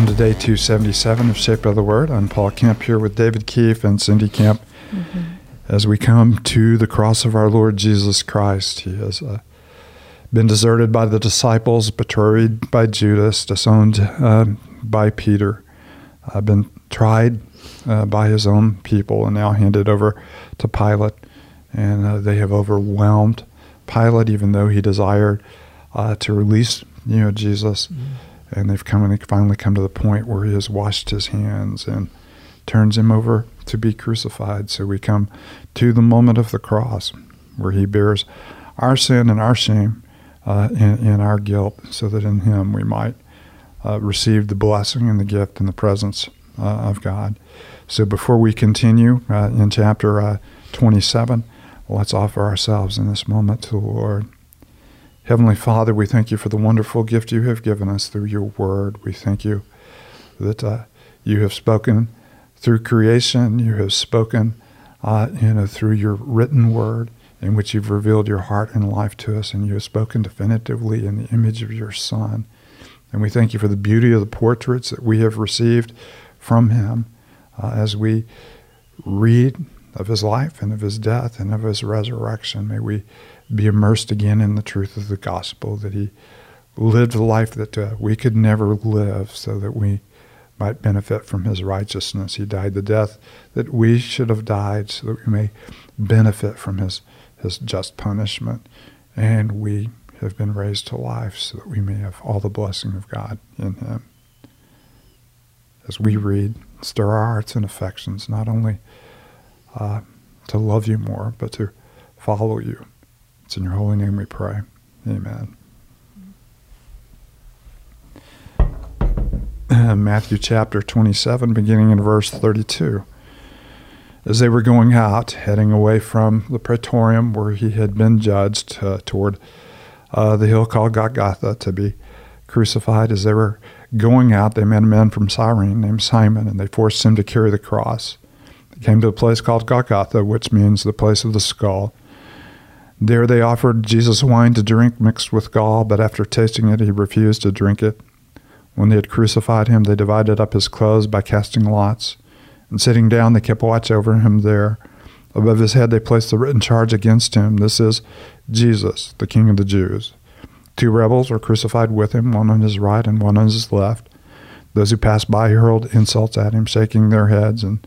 welcome to day 277 of Shape of the Word. I'm Paul Kemp here with David Keefe and Cindy Kemp mm-hmm. as we come to the cross of our Lord Jesus Christ. He has uh, been deserted by the disciples, betrayed by Judas, disowned uh, by Peter, uh, been tried uh, by his own people, and now handed over to Pilate. And uh, they have overwhelmed Pilate, even though he desired uh, to release you know Jesus. Mm-hmm and they've come and finally come to the point where he has washed his hands and turns him over to be crucified. So we come to the moment of the cross where he bears our sin and our shame uh, and, and, our guilt, so that in him we might uh, receive the blessing and the gift and the presence uh, of God. So before we continue uh, in chapter uh, 27, let's offer ourselves in this moment to the Lord. Heavenly Father, we thank you for the wonderful gift you have given us through your word. We thank you that uh, you have spoken through creation, you have spoken uh, you know, through your written word in which you've revealed your heart and life to us, and you have spoken definitively in the image of your Son. And we thank you for the beauty of the portraits that we have received from him uh, as we read of his life and of his death and of his resurrection. May we be immersed again in the truth of the gospel, that he lived a life that uh, we could never live so that we might benefit from his righteousness. He died the death that we should have died so that we may benefit from his, his just punishment. And we have been raised to life so that we may have all the blessing of God in him. As we read, stir our hearts and affections, not only uh, to love you more, but to follow you it's in your holy name we pray. Amen. Matthew chapter 27, beginning in verse 32. As they were going out, heading away from the praetorium where he had been judged uh, toward uh, the hill called Golgotha to be crucified, as they were going out, they met a man from Cyrene named Simon, and they forced him to carry the cross. Came to a place called Golgotha, which means the place of the skull. There they offered Jesus wine to drink mixed with gall, but after tasting it, he refused to drink it. When they had crucified him, they divided up his clothes by casting lots. And sitting down, they kept watch over him there. Above his head, they placed the written charge against him This is Jesus, the King of the Jews. Two rebels were crucified with him, one on his right and one on his left. Those who passed by hurled insults at him, shaking their heads and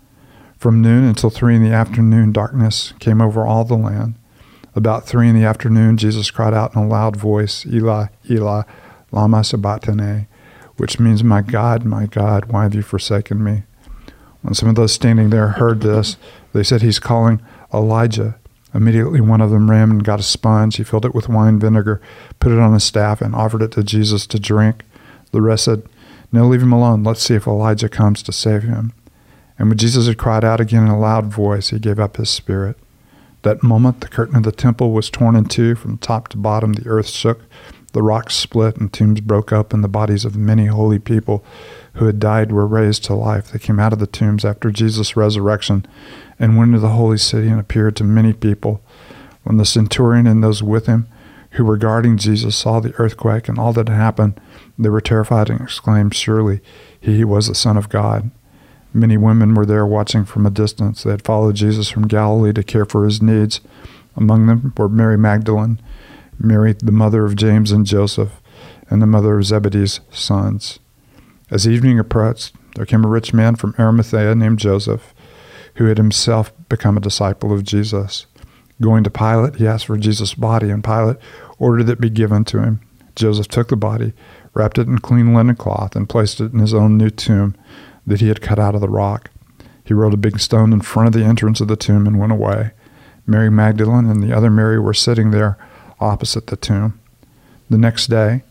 From noon until three in the afternoon, darkness came over all the land. About three in the afternoon, Jesus cried out in a loud voice, Eli, Eli, lama sabachthani, which means, My God, my God, why have you forsaken me? When some of those standing there heard this, they said, He's calling Elijah. Immediately one of them ran and got a sponge. He filled it with wine vinegar, put it on a staff, and offered it to Jesus to drink. The rest said, No, leave him alone. Let's see if Elijah comes to save him. And when Jesus had cried out again in a loud voice, he gave up his spirit. That moment, the curtain of the temple was torn in two from top to bottom. The earth shook, the rocks split, and tombs broke up, and the bodies of many holy people who had died were raised to life. They came out of the tombs after Jesus' resurrection and went into the holy city and appeared to many people. When the centurion and those with him who were guarding Jesus saw the earthquake and all that had happened, they were terrified and exclaimed, Surely he was the Son of God. Many women were there watching from a distance. They had followed Jesus from Galilee to care for his needs. Among them were Mary Magdalene, Mary, the mother of James and Joseph, and the mother of Zebedee's sons. As evening approached, there came a rich man from Arimathea named Joseph, who had himself become a disciple of Jesus. Going to Pilate, he asked for Jesus' body, and Pilate ordered it be given to him. Joseph took the body, wrapped it in clean linen cloth, and placed it in his own new tomb that he had cut out of the rock. He rolled a big stone in front of the entrance of the tomb and went away. Mary Magdalene and the other Mary were sitting there opposite the tomb. The next day,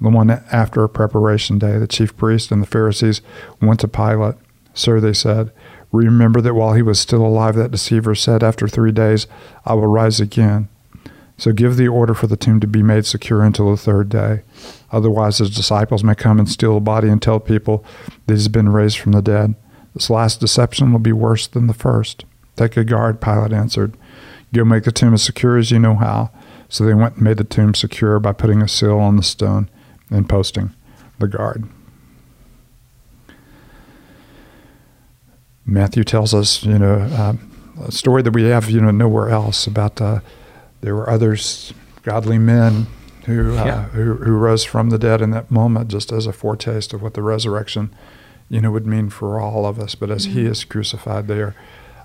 The one after a preparation day, the chief priest and the Pharisees went to Pilate. Sir, they said, remember that while he was still alive, that deceiver said, After three days I will rise again. So give the order for the tomb to be made secure until the third day. Otherwise, his disciples may come and steal the body and tell people that he's been raised from the dead. This last deception will be worse than the first. Take a guard, Pilate answered. Go make the tomb as secure as you know how. So they went and made the tomb secure by putting a seal on the stone and posting the guard. Matthew tells us, you know, uh, a story that we have, you know, nowhere else about uh, there were others, godly men, who, uh, yeah. who who rose from the dead in that moment, just as a foretaste of what the resurrection, you know, would mean for all of us. But as mm-hmm. He is crucified, they are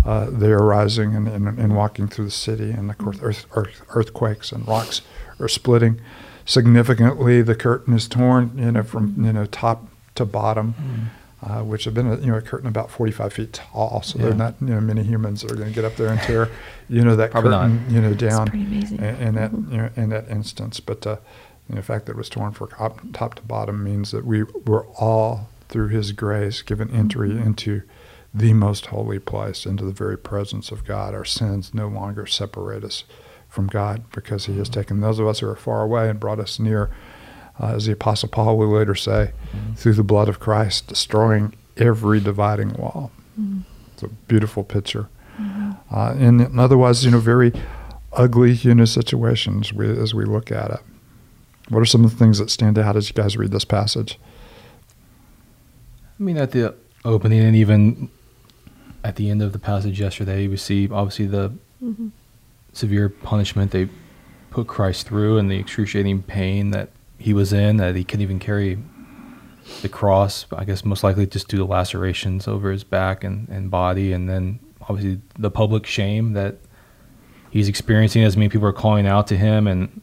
uh, they are rising and, and, and, walking through the city, and of course, earth, earth, earthquakes and rocks are splitting significantly. The curtain is torn, you know, from you know top to bottom, mm. Uh, which have been a, you know a curtain about 45 feet tall. So yeah. there are not you know many humans that are going to get up there and tear you know that Probably curtain not. you know down in, in, that mm-hmm. you know, in that instance. But uh, you know, the fact that it was torn from top, top to bottom means that we were all through His grace given entry mm-hmm. into the most holy place, into the very presence of God. Our sins no longer separate us from God because He has taken those of us who are far away and brought us near, uh, as the Apostle Paul will later say, mm-hmm. through the blood of Christ, destroying every dividing wall. Mm-hmm. It's a beautiful picture. Mm-hmm. Uh, and otherwise, you know, very ugly, human situations we, as we look at it. What are some of the things that stand out as you guys read this passage? I mean, at the opening and even at the end of the passage yesterday, we see obviously the severe punishment they put Christ through and the excruciating pain that he was in, that he couldn't even carry the cross, I guess most likely just due to lacerations over his back and, and body, and then obviously the public shame that he's experiencing as many people are calling out to him and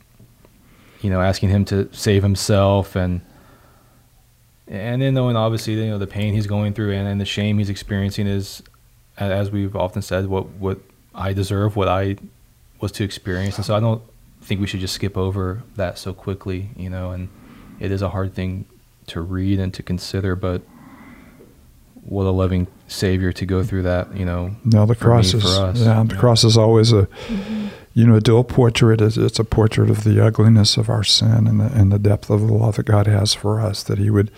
you know asking him to save himself and and then knowing obviously you know the pain he's going through and, and the shame he's experiencing is as we've often said what what I deserve what I was to experience. And so I don't think we should just skip over that so quickly, you know, and it is a hard thing to read and to consider, but what a loving savior to go through that, you know. No, the cross is, yeah, the cross is always a, mm-hmm. you know, a dual portrait. It's, it's, a portrait of the ugliness of our sin and the, and the depth of the love that God has for us, that he would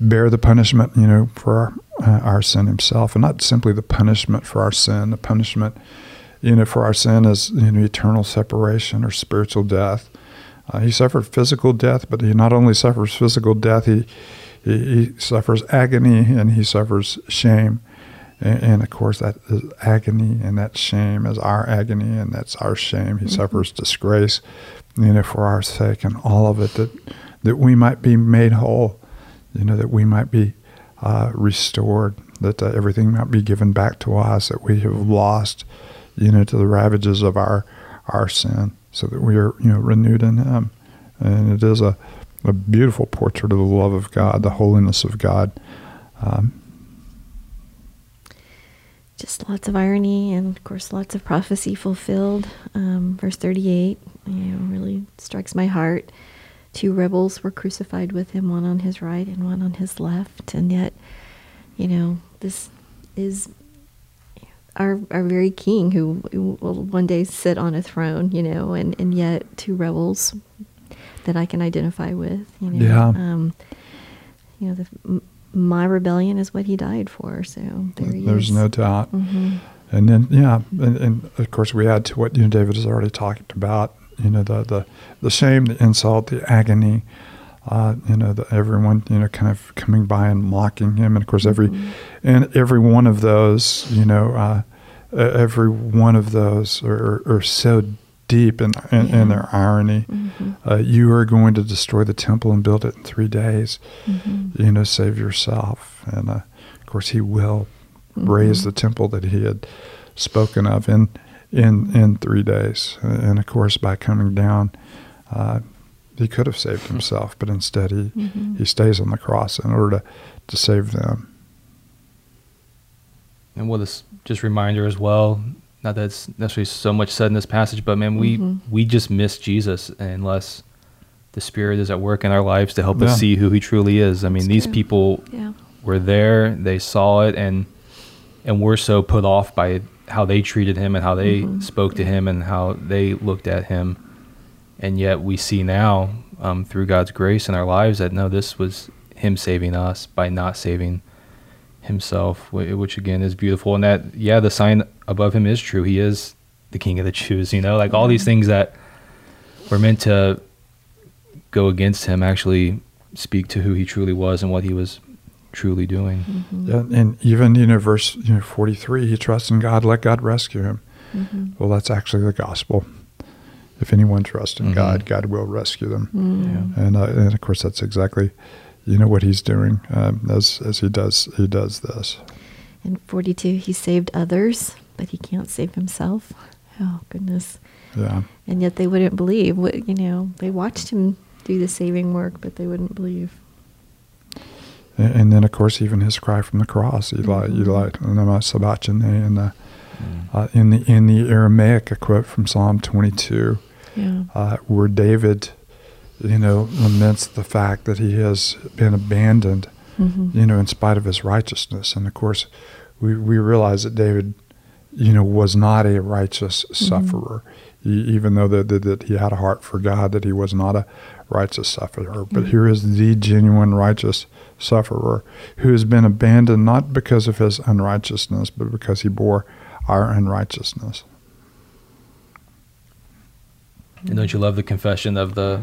bear the punishment, you know, for our, uh, our sin himself, and not simply the punishment for our sin, the punishment you know, for our sin is you know, eternal separation or spiritual death. Uh, he suffered physical death, but he not only suffers physical death, he, he, he suffers agony and he suffers shame. And, and, of course, that is agony and that shame is our agony and that's our shame. He mm-hmm. suffers disgrace, you know, for our sake and all of it that, that we might be made whole, you know, that we might be uh, restored, that uh, everything might be given back to us that we have lost you know, to the ravages of our our sin, so that we are you know renewed in Him. And it is a a beautiful portrait of the love of God, the holiness of God. Um, just lots of irony and of course lots of prophecy fulfilled. Um, verse 38, you know, really strikes my heart. Two rebels were crucified with him, one on his right and one on his left, and yet, you know, this is our, our very king who will one day sit on a throne, you know, and, and yet two rebels that I can identify with, you know. Yeah. Um, you know, the, my rebellion is what he died for. So there he There's no doubt. Mm-hmm. And then, yeah, and, and, of course we add to what you know David has already talked about. You know, the the, the shame, the insult, the agony. Uh, you know, the, everyone, you know, kind of coming by and mocking him, and of course, every mm-hmm. and every one of those, you know, uh, every one of those are, are so deep in, in, yeah. in their irony. Mm-hmm. Uh, you are going to destroy the temple and build it in three days. Mm-hmm. You know, save yourself. And uh, of course, he will mm-hmm. raise the temple that he had spoken of in in in three days. And of course, by coming down, uh, he could have saved himself, but instead he mm-hmm. he stays on the cross in order to to save them. And what a just reminder as well. Not that it's necessarily so much said in this passage, but man, we mm-hmm. we just miss Jesus unless the Spirit is at work in our lives to help Yeah. us see who He truly is. I mean, That's these true. people Yeah. were there, they saw it, and and we're so put off by how they treated Him and how they Mhm. spoke to Him and how they looked at Him, and yet we see now um, through God's grace in our lives that no, this was Him saving us by not saving Himself, which again is beautiful, and that yeah, the sign above Him is true. He is the King of the Jews. You know, like all these things that were meant to go against him actually speak to who he truly was and what he was truly doing. Mm-hmm. Yeah, and even you know verse you know 43 he trusts in god let god rescue him Mm-hmm. well that's actually the gospel if anyone trusts in Mhm. god god will rescue them Mm. and uh, and of course that's exactly you know what he's doing um, as as he does he does this In 42, he saved others, but he can't save himself. Oh, goodness. yeah And yet they wouldn't believe. What You know, they watched him do the saving work, but they wouldn't believe. and, and then of course even his cry from the cross eli Mhm. eli lama sabachthani and the uh, in the in the aramaic a quote from psalm 22 Yeah. uh, where David, you know, laments the fact that he has been abandoned, Mhm. you know, in spite of his righteousness. And of course, we, we realize that David, you know, was not a righteous sufferer, E- even though that, that, that he had a heart for God, that he was not a righteous sufferer. But Mhm. here is the genuine righteous sufferer who has been abandoned not because of his unrighteousness, but because he bore our unrighteousness. And don't you love the confession of the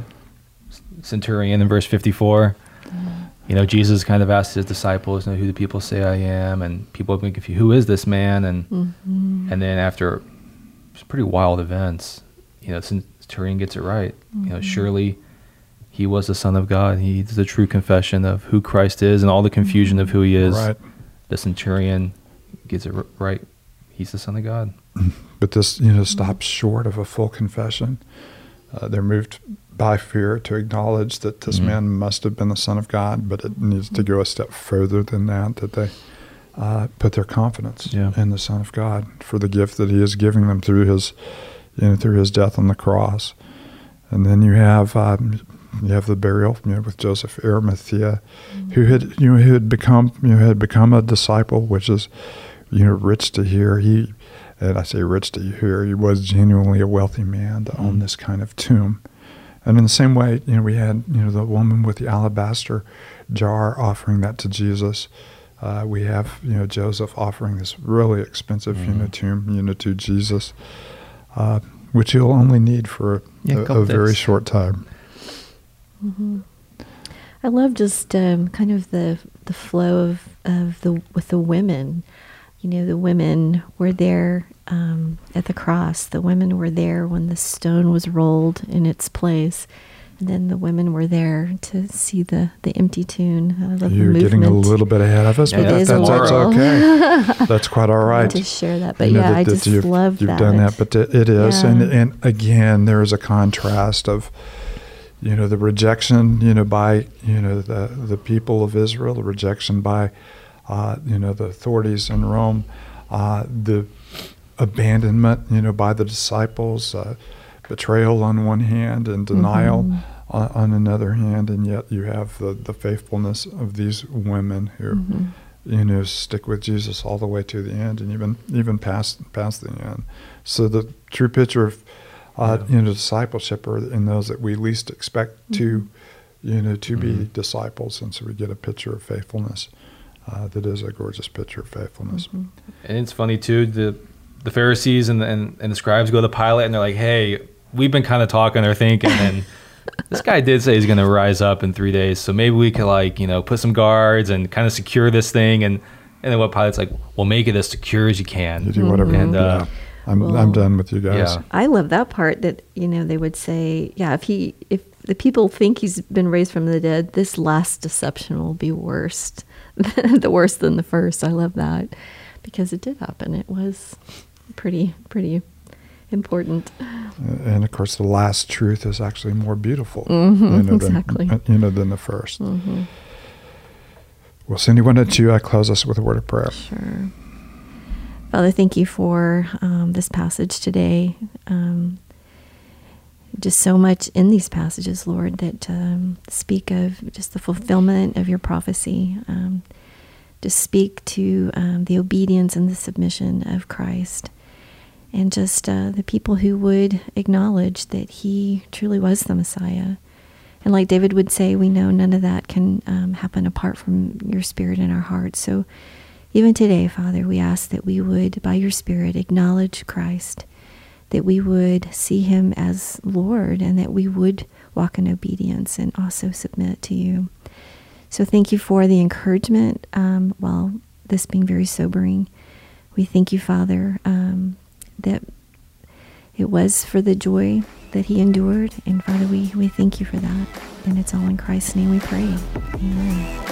centurion in verse 54? You know, Jesus kind of asked his disciples, you know, who do people say I am? And people have been confused, who is this man? And Mhm. and then after some pretty wild events, you know, centurion gets it right. You know, Mhm. surely he was the Son of God. He's the true confession of who Christ is and all the confusion of who he is. Right. The centurion gets it right. He's the Son of God. But this, you know, stops short of a full confession. Uh, they're moved by fear to acknowledge that this Mhm. man must have been the Son of God, but it needs to go a step further than that, that they uh, put their confidence Yeah. in the Son of God for the gift that he is giving them through his, you know, through his death on the cross. And then you have um, you have the burial you know, with Joseph Arimathea, who had you know who had become you know had become a disciple, which is you know rich to hear. He and I say rich to hear. He was genuinely a wealthy man to own Mhm. this kind of tomb. And in the same way, you know, we had you know the woman with the alabaster jar offering that to Jesus. Uh, we have you know Joseph offering this really expensive you know Mhm. tomb you know to Jesus, uh, which he'll only need for Yeah, a a, a very short time. hmm I love just um, kind of the the flow of, of the with the women. You know, the women were there um, at the cross. The women were there when the stone was rolled in its place, and then the women were there to see the the empty tomb. I love You're the getting a little bit ahead of us, Yeah, but that, is that's, okay. that's quite all right. to share that, but you know, yeah, that, I just you've, love you've that. done that, but it, is, and and again, there is a contrast of, you know, the rejection, you know, by you know the the people of Israel, the rejection by, uh, you know, the authorities in Rome, uh, the abandonment, you know, by the disciples, uh, betrayal on one hand and denial Mhm. on, on another hand, and yet you have the the faithfulness of these women who Mhm. you know stick with Jesus all the way to the end and even even past past the end. So the true picture of uh, Yeah. you know discipleship are in those that we least expect to you know to be Mhm. disciples, and so we get a picture of faithfulness uh, that is a gorgeous picture of faithfulness. Mhm. And it's funny too. The the Pharisees and the, and, and the scribes go to Pilate and they're like, "Hey, we've been kind of talking or thinking, and this guy did say he's going to rise up in three days, so maybe we could like you know put some guards and kind of secure this thing." And and then what Pilate's like, "Well, make it as secure as you can." You can." do whatever. Mhm. And, uh, yeah. I'm Well, I'm done with you guys. yeah. I love that part that you know they would say, yeah, if he if the people think he's been raised from the dead, this last deception will be worst, the worse than the first. I love that because it did happen. It was pretty pretty important. And of course, the last truth is actually more beautiful, Mhm, you know, exactly. than, you know, than the 1st hmm Well, Cindy, why don't you uh, close us with a word of prayer? Sure. Father, thank you for um, this passage today. Um, just so much in these passages, Lord, that um, speak of just the fulfillment of your prophecy. Um, just speak to um, the obedience and the submission of Christ. And just uh, the people who would acknowledge that he truly was the Messiah. And like David would say, we know none of that can um, happen apart from your spirit in our hearts. So even today, Father, we ask that we would, by your Spirit, acknowledge Christ, that we would see him as Lord, and that we would walk in obedience and also submit to you. So thank you for the encouragement um, while this being very sobering. We thank you, Father, um, that it was for the joy that he endured. And Father, we, we thank you for that. And it's all in Christ's name we pray. Amen.